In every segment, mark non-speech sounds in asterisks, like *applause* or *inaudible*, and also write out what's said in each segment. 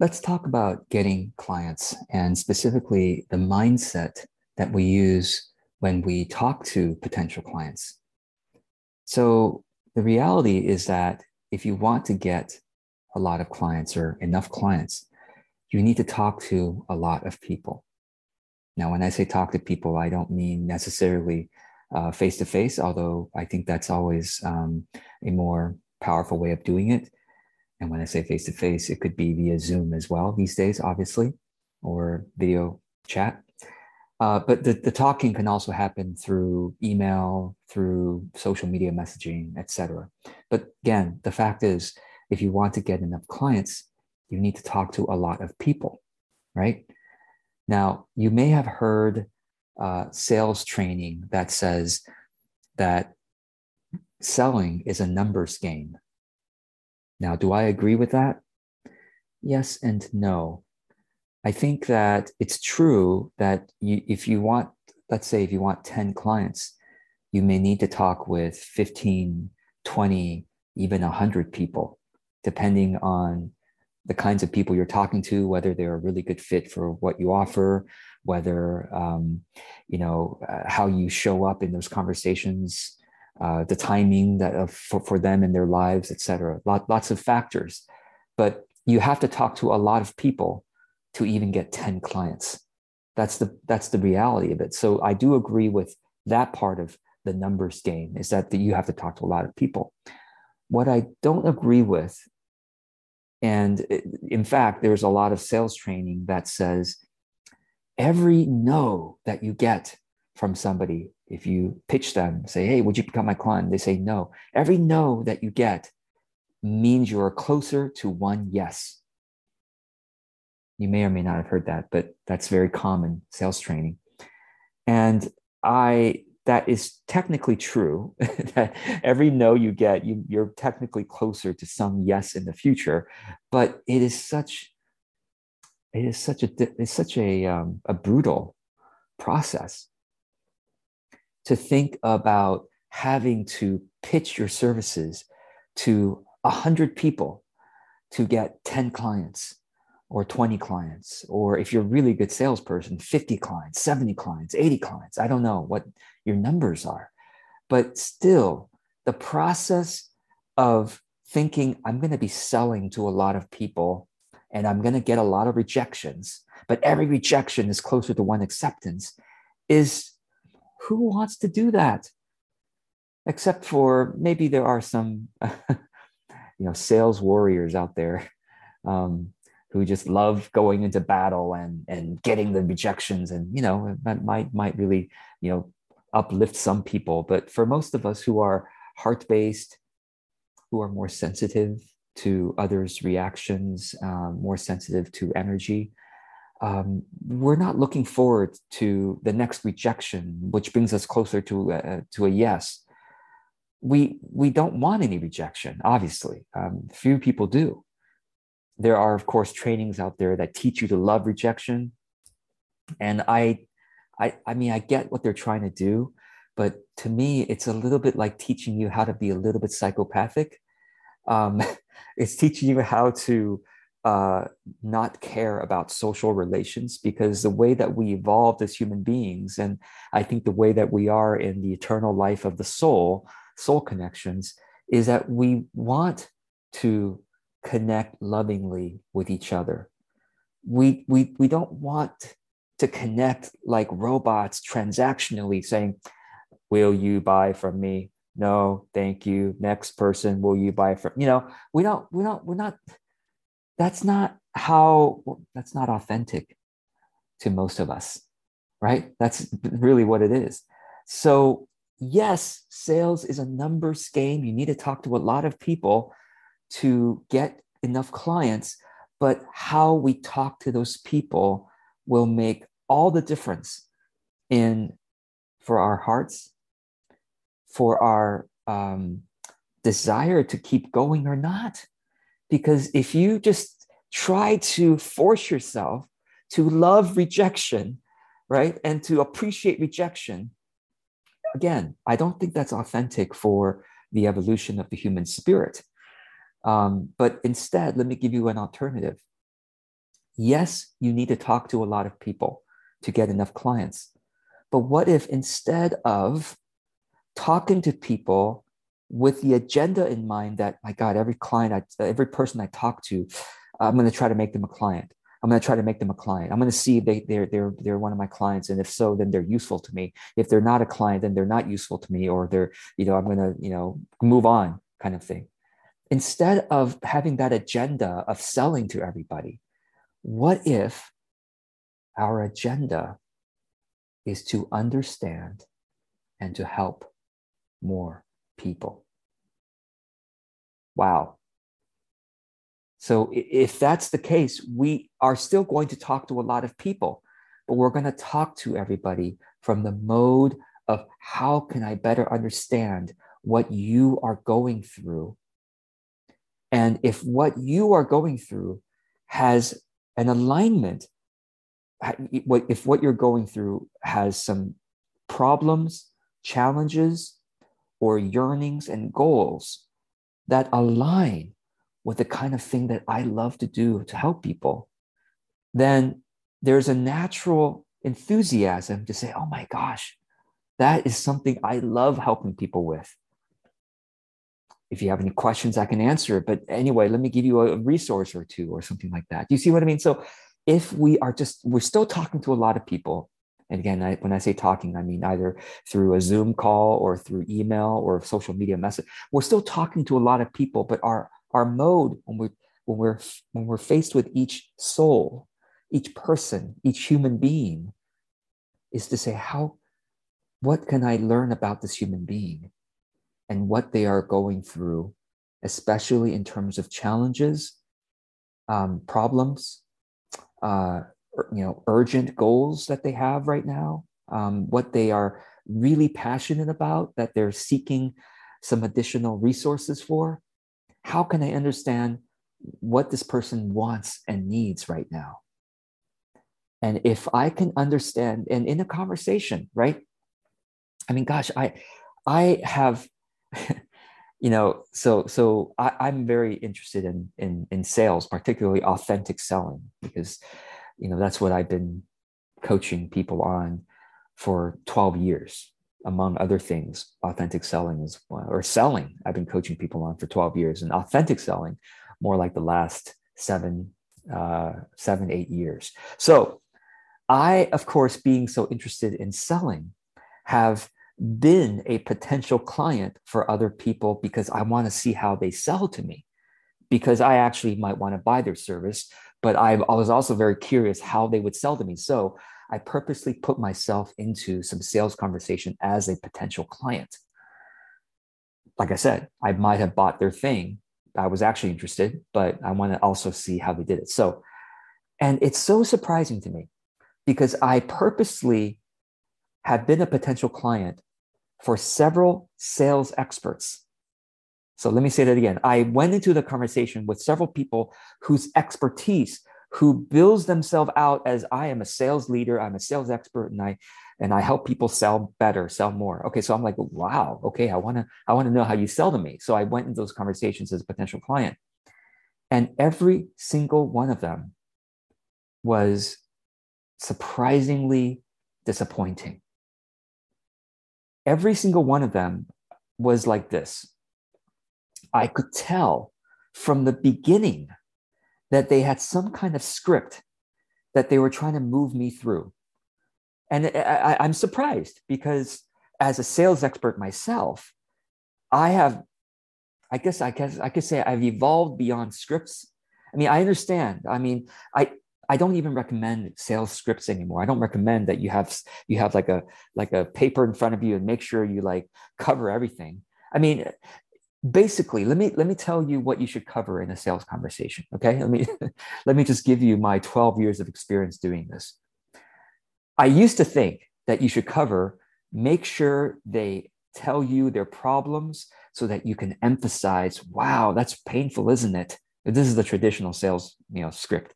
let's talk about getting clients and specifically the mindset that we use when we talk to potential clients. So, the reality is that if you want to get a lot of clients or enough clients, you need to talk to a lot of people. Now, when I say talk to people, I don't mean necessarily face to face, although I think that's always um, a more powerful way of doing it. And when I say face to face, it could be via Zoom as well these days, obviously, or video chat. Uh, but the, the talking can also happen through email, through social media messaging, etc. But again, the fact is, if you want to get enough clients, you need to talk to a lot of people, right? Now, you may have heard uh, sales training that says that selling is a numbers game. Now, do I agree with that? Yes and no. I think that it's true that you, if you want, let's say, if you want 10 clients, you may need to talk with 15, 20, even 100 people, depending on the kinds of people you're talking to, whether they're a really good fit for what you offer, whether um, you know uh, how you show up in those conversations, uh, the timing that uh, for, for them in their lives, etc. Lot, lots of factors, but you have to talk to a lot of people to even get 10 clients. That's the that's the reality of it. So I do agree with that part of the numbers game is that you have to talk to a lot of people. What I don't agree with, and in fact, there's a lot of sales training that says every no that you get from somebody, if you pitch them, say, hey, would you become my client? They say no. Every no that you get means you are closer to one yes. You may or may not have heard that, but that's very common sales training. And I that is technically true *laughs* that every no you get you, you're technically closer to some yes in the future but it is such it is such a it's such a um, a brutal process to think about having to pitch your services to a hundred people to get 10 clients or 20 clients or if you're a really good salesperson 50 clients 70 clients 80 clients i don't know what your numbers are. But still the process of thinking i'm going to be selling to a lot of people and I'm going to get a lot of rejections, but every rejection is closer to one acceptance, is who wants to do that? Except for maybe there are some, *laughs* you know, sales warriors out there um, who just love going into battle and and getting the rejections, and you know that might might really you know uplift some people. But for most of us who are heart based, who are more sensitive to others' reactions, um, more sensitive to energy. Um, we're not looking forward to the next rejection, which brings us closer to a, to a yes. We we don't want any rejection. Obviously, um, few people do. There are, of course, trainings out there that teach you to love rejection, and I, I, I mean, I get what they're trying to do, but to me, it's a little bit like teaching you how to be a little bit psychopathic um, *laughs* it's teaching you how to uh, not care about social relations because the way that we evolved as human beings, and I think the way that we are in the eternal life of the soul, soul connections, is that we want to connect lovingly with each other. We, we, we don't want to connect like robots transactionally saying, Will you buy from me? no thank you next person will you buy from you know we don't we don't we're not that's not how that's not authentic to most of us right? That's really what it is. So yes sales is a numbers game. You need to talk to a lot of people to get enough clients but how we talk to those people will make all the difference in for our hearts for our um, desire to keep going or not. Because if you just try to force yourself to love rejection, right, and to appreciate rejection, again, I don't think that's authentic for the evolution of the human spirit. Um, but instead, let me give you an alternative. Yes, you need to talk to a lot of people to get enough clients. But what if instead of talking to people with the agenda in mind that, my God, every client, I, every person I talk to, I'm going to try to make them a client. I'm going to try to make them a client. I'm going to see if they, they're, they're, they're one of my clients. And if so, then they're useful to me. If they're not a client, then they're not useful to me, or they're, you know, I'm going to, you know, move on kind of thing. Instead of having that agenda of selling to everybody, what if our agenda is to understand and to help more people? Wow. So if that's the case, we are still going to talk to a lot of people, but we're going to talk to everybody from the mode of how can I better understand what you are going through? And if what you are going through has an alignment, if what you're going through has some problems, challenges, or yearnings and goals that align with the kind of thing that I love to do to help people, then there's a natural enthusiasm to say, oh my gosh, that is something I love helping people with. If you have any questions, I can answer. But anyway, let me give you a resource or two or something like that. Do you see what I mean? So if we are just, we're still talking to a lot of people. And again, I, when I say talking, I mean either through a Zoom call or through email or social media message. We're still talking to a lot of people, but our our mode when we when we're when we're faced with each soul, each person, each human being, is to say, how what can I learn about this human being and what they are going through, especially in terms of challenges, um, problems, uh, you know, urgent goals that they have right now, um, what they are really passionate about that they're seeking some additional resources for how can I understand what this person wants and needs right now? And if I can understand, and in a conversation, right? I mean, gosh, I I have, *laughs* you know, so so I, I'm very interested in in in sales, particularly authentic selling, because you know that's what I've been coaching people on for 12 years among other things, authentic selling is or selling. I've been coaching people on for 12 years, and authentic selling more like the last seven, uh, seven, eight years. So, I, of course, being so interested in selling, have been a potential client for other people because I want to see how they sell to me, because I actually might want to buy their service, but I, I was also very curious how they would sell to me. So I purposely put myself into some sales conversation as a potential client. Like I said, I might have bought their thing. I was actually interested, but I want to also see how they did it. So, and it's so surprising to me because I purposely have been a potential client for several sales experts. So let me say that again. I went into the conversation with several people whose expertise who builds themselves out as I am a sales leader, I'm a sales expert, and I and I help people sell better, sell more. Okay, so I'm like, wow, okay, I want to I want to know how you sell to me. So I went into those conversations as a potential client. And every single one of them was surprisingly disappointing. Every single one of them was like this. I could tell from the beginning that they had some kind of script that they were trying to move me through. And I, am surprised because as a sales expert myself, I have, I guess I guess I could say I've evolved beyond scripts. I mean, I understand. I mean, I I don't even recommend sales scripts anymore. I don't recommend that you have you have like a like a paper in front of you and make sure you like cover everything. I mean, basically let me let me tell you what you should cover in a sales conversation okay? Let me *laughs* let me just give you my 12 years of experience doing this. I used to think that you should cover make sure they tell you their problems so that you can emphasize wow that's painful isn't it? This is the traditional sales you know script.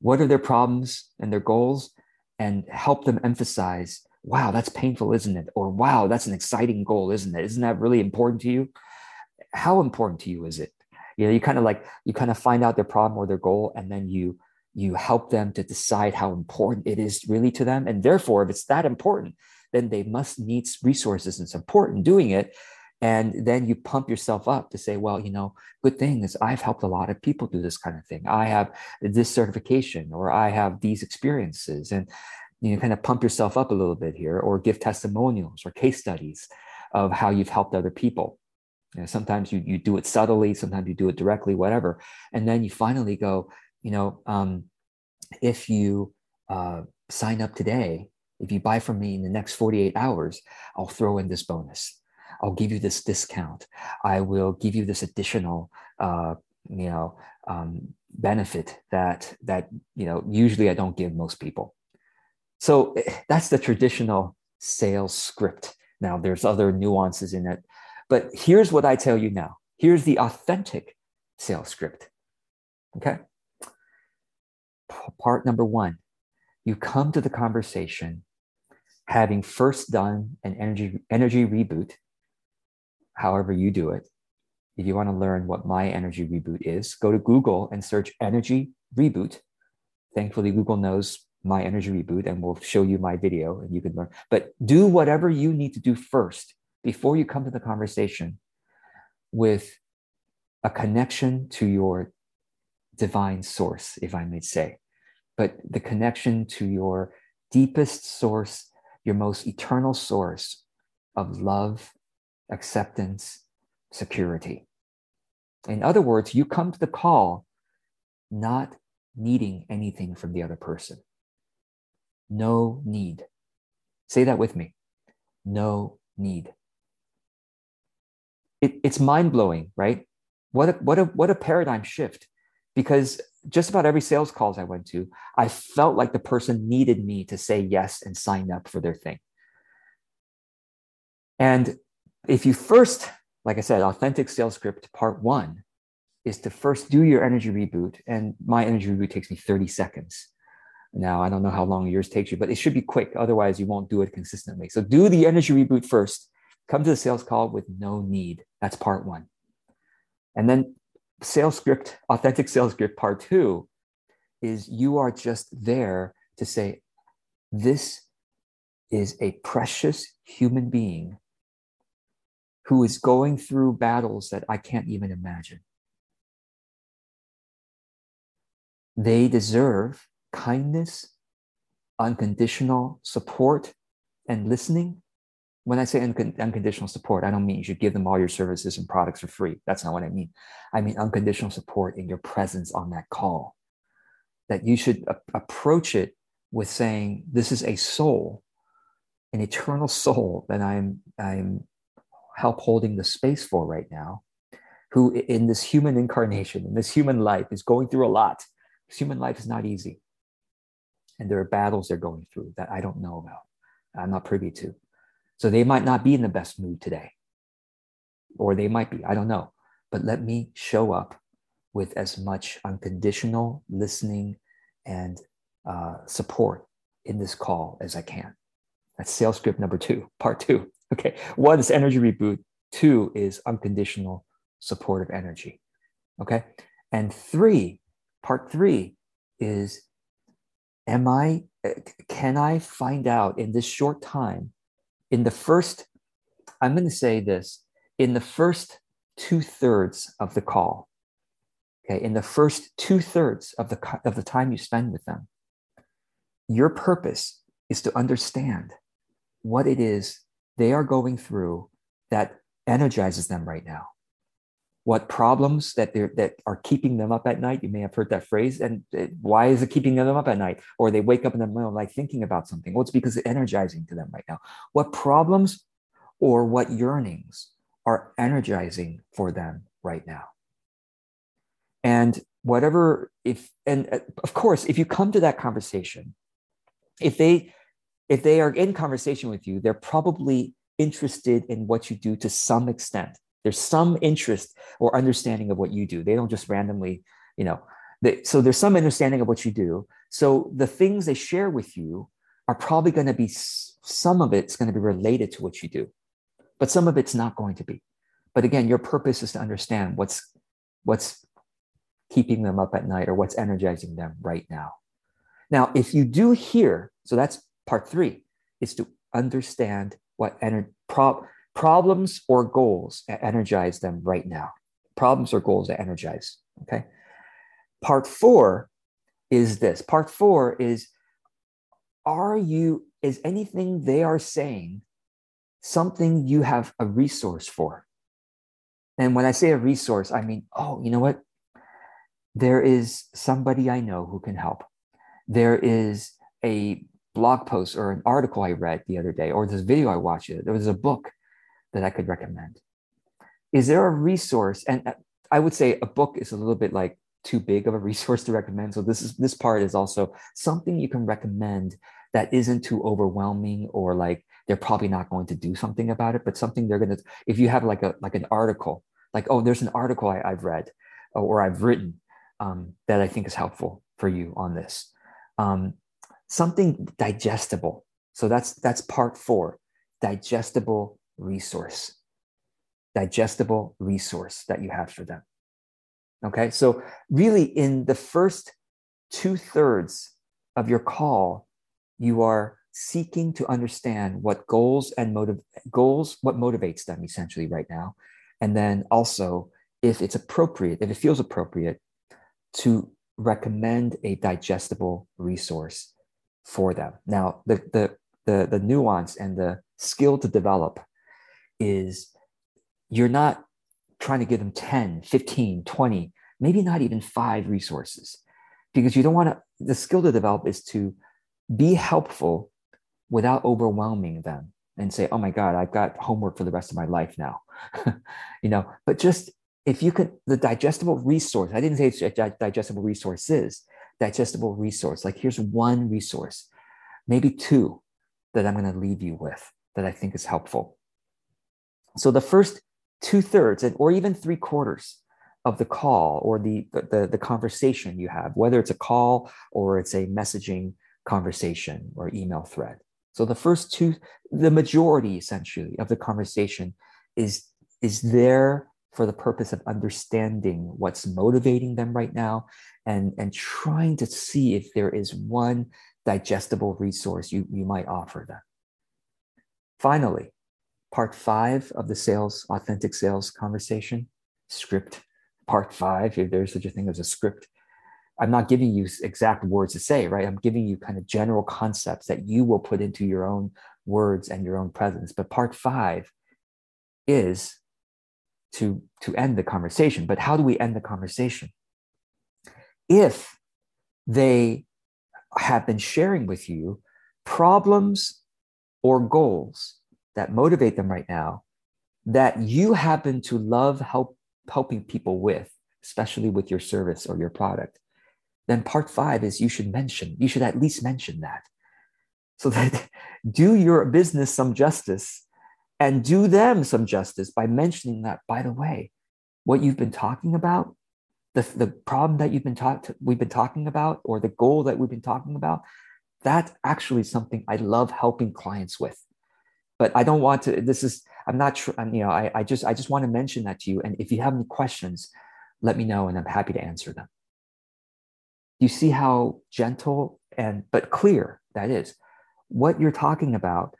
What are their problems and their goals? And help them emphasize wow that's painful isn't it? Or wow that's an exciting goal isn't it? Isn't that really important to you how important to you is it you know you kind of like you kind of find out their problem or their goal and then you you help them to decide how important it is really to them. And therefore, if it's that important, then they must need resources and support in doing it. And then you pump yourself up to say, well, you know, good thing is I've helped a lot of people do this kind of thing. I have this certification or I have these experiences. And you know kind of pump yourself up a little bit here or give testimonials or case studies of how you've helped other people. You know, sometimes you, you do it subtly, sometimes you do it directly, whatever. And then you finally go, you know, um, if you uh, sign up today, if you buy from me in the next 48 hours, I'll throw in this bonus. I'll give you this discount. I will give you this additional, uh, you know, um, benefit that that you know usually I don't give most people. So eh, that's the traditional sales script. Now there's other nuances in it, but here's what I tell you now. Here's the authentic sales script. Okay. Part number one, you come to the conversation having first done an energy energy reboot however you do it. If you want to learn what my energy reboot is, go to Google and search energy reboot. Thankfully, Google knows my energy reboot and will show you my video and you can learn. But do whatever you need to do first before you come to the conversation with a connection to your divine source, if I may say, but the connection to your deepest source, your most eternal source of love acceptance, security. In other words, you come to the call not needing anything from the other person. No need. Say that with me. No need. It, it's mind blowing, right? What a, what, a, what a paradigm shift. Because just about every sales calls I went to, I felt like the person needed me to say yes and sign up for their thing. And if you first, like I said, authentic sales script part one is to first do your energy reboot. And my energy reboot takes me 30 seconds. Now, I don't know how long yours takes you, but it should be quick. Otherwise, you won't do it consistently. So do the energy reboot first. Come to the sales call with no need. That's part one. And then sales script, authentic sales script part two is you are just there to say, this is a precious human being who is going through battles that I can't even imagine. They deserve kindness, unconditional support, and listening. When I say un- unconditional support, I don't mean you should give them all your services and products for free. That's not what I mean. I mean unconditional support in your presence on that call. That you should a- approach it with saying, This is a soul, an eternal soul that I'm, I'm help holding the space for right now, who in this human incarnation, in this human life, is going through a lot. This human life is not easy. And there are battles they're going through that I don't know about. I'm not privy to. So they might not be in the best mood today. Or they might be, I don't know. But let me show up with as much unconditional listening and uh, support in this call as I can. That's sales script number two, *laughs* part two. Okay, one is energy reboot. Two is unconditional supportive energy. Okay, and three, part three is am I, can I find out in this short time, in the first, I'm going to say this, in the first two thirds of the call, okay, in the first two thirds of the, of the time you spend with them, your purpose is to understand what it is they are going through that energizes them right now what problems that they're that are keeping them up at night. You may have heard that phrase and why is it keeping them up at night? Or they wake up in the middle of the night thinking about something. Well it's because it's energizing to them right now. What problems or what yearnings are energizing for them right now? And whatever if and uh, of course if you come to that conversation if they if they are in conversation with you, they're probably interested in what you do to some extent. There's some interest or understanding of what you do. They don't just randomly, you know. They, so there's some understanding of what you do. So the things they share with you are probably going to be some of it's going to be related to what you do, but some of it's not going to be. But again, your purpose is to understand what's what's keeping them up at night or what's energizing them right now. Now, if you do hear, so that's part three, is to understand what ener- pro- problems or goals that energize them right now. Problems or goals that energize. Okay. Part four is this. Part four is are you, is anything they are saying something you have a resource for? And when I say a resource, I mean, oh, you know what? There is somebody I know who can help. There is a blog post or an article I read the other day, or this video I watched. There was a book that I could recommend. Is there a resource? And I would say a book is a little bit like too big of a *laughs* resource to recommend. So this is this part is also something you can recommend that isn't too overwhelming or like they're probably not going to do something about it, but something they're gonna. If you have like a like an article, like oh, there's an article I, have read or I've written um, that I think is helpful for you on this. Um, something digestible. So that's that's part four, digestible resource. Digestible resource that you have for them. Okay, so really in the first two thirds of your call, you are seeking to understand what goals and motive goals, what motivates them essentially right now. And then also, if it's appropriate, if it feels appropriate, to recommend a digestible resource for them. Now, the the the, the nuance and the skill to develop is you're not trying to give them 10, 15, 20, maybe not even five resources because you don't want to the skill to develop is to be helpful without overwhelming them and say oh my god i've got homework for the rest of my life now. *laughs* You know but just if you could the digestible resource i didn't say it's a digestible resources digestible resource. Like here's one resource maybe two that i'm going to leave you with that i think is helpful so the first two thirds or even three quarters of the call or the, the, the conversation you have, whether it's a call or it's a messaging conversation or email thread. So the first two, the majority essentially of the conversation is, is there for the purpose of understanding what's motivating them right now and, and trying to see if there is one digestible resource you, you might offer them. Finally, part five of the sales, authentic sales conversation, script part five, if there's such a thing as a script. I'm not giving you exact words to say, right? I'm giving you kind of general concepts that you will put into your own words and your own presence. But part five is to, to end the conversation. But how do we end the conversation? If they have been sharing with you problems or goals that motivate them right now that you happen to love help helping people with, especially with your service or your product, then part five is you should mention, you should at least mention that. So *laughs* that do your business some justice and do them some justice by mentioning that, by the way, what you've been talking about, the, the problem that you've been taught we've been talking about, or the goal that we've been talking about, that's actually something I love helping clients with. But I don't want to, this is I'm not sure. I'm, you know, I, I just I just want to mention that to you. And if you have any questions, let me know, and I'm happy to answer them. You see how gentle and but clear that is. What you're talking about,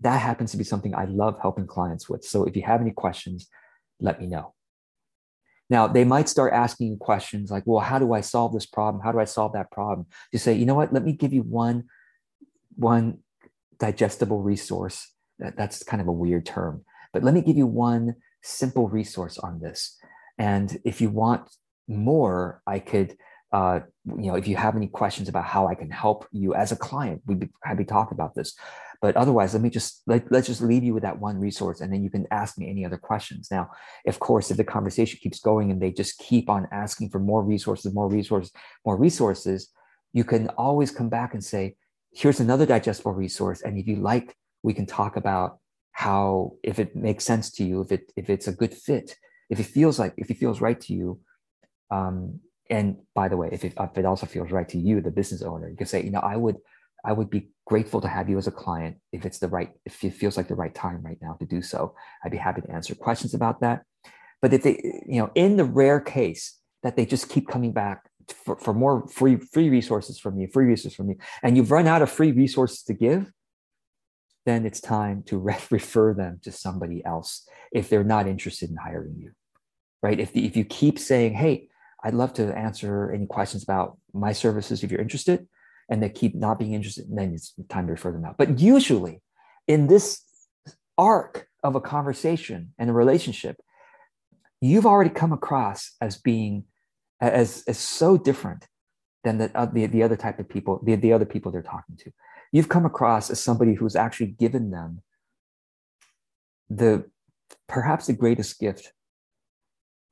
that happens to be something I love helping clients with. So if you have any questions, let me know. Now, they might start asking questions like, well, how do I solve this problem? How do I solve that problem? You say, you know what, let me give you one, one digestible resource that, that's kind of a weird term. But let me give you one simple resource on this. And if you want more, I could, uh, you know, if you have any questions about how I can help you as a client, we'd be happy to talk about this. But otherwise, let me just let, let's just leave you with that one resource, and then you can ask me any other questions. Now, of course, if the conversation keeps going and they just keep on asking for more resources, more resources, more resources, you can always come back and say, "Here's another digestible resource," and if you like we can talk about how if it makes sense to you if it if it's a good fit if it feels like if it feels right to you um, and by the way if it, if it also feels right to you the business owner you can say you know i would i would be grateful to have you as a client if it's the right if it feels like the right time right now to do so. I'd be happy to answer questions about that. But if they you know in the rare case that they just keep coming back for, for more free free resources from you, free resources from you, and you've run out of free resources to give, then it's time to re- *laughs* refer them to somebody else if they're not interested in hiring you, right? If the, if you keep saying, "Hey, I'd love to answer any questions about my services if you're interested," and they keep not being interested, then it's time to refer them out. But usually, in this arc of a conversation and a relationship, you've already come across as being as, as so different than the, uh, the, the other type of people, the, the other people they're talking to. You've come across as somebody who's actually given them the perhaps the greatest gift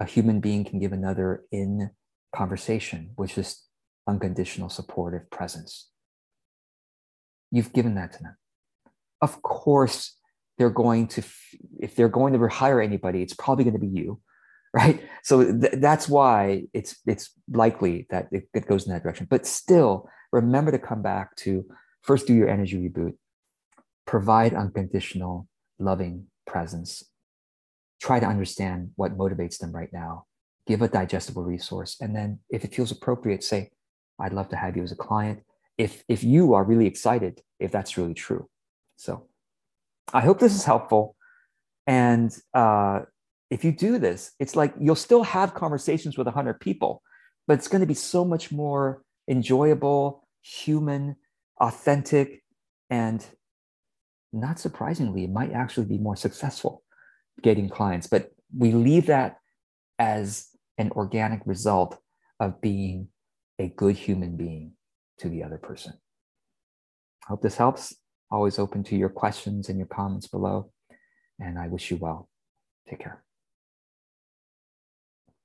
a human being can give another in conversation, which is unconditional supportive presence. You've given that to them. Of course, they're going to, if they're going to hire anybody, it's probably going to be you *laughs* right? So th- that's why it's it's likely that it, it goes in that direction. But still, remember to come back to first do your energy reboot, provide unconditional, loving presence. Try to understand what motivates them right now. Give a digestible resource, and then if it feels appropriate, say, "I'd love to have you as a client." If if you are really excited, if that's really true. So, I hope this is helpful, and. Uh, if you do this, it's like you'll still have conversations with 100 people, but it's going to be so much more enjoyable, human, authentic, and not surprisingly, might actually be more successful getting clients. But we leave that as an organic result of being a good human being to the other person. I hope this helps. Always open to your questions and your comments below. And I wish you well. Take care.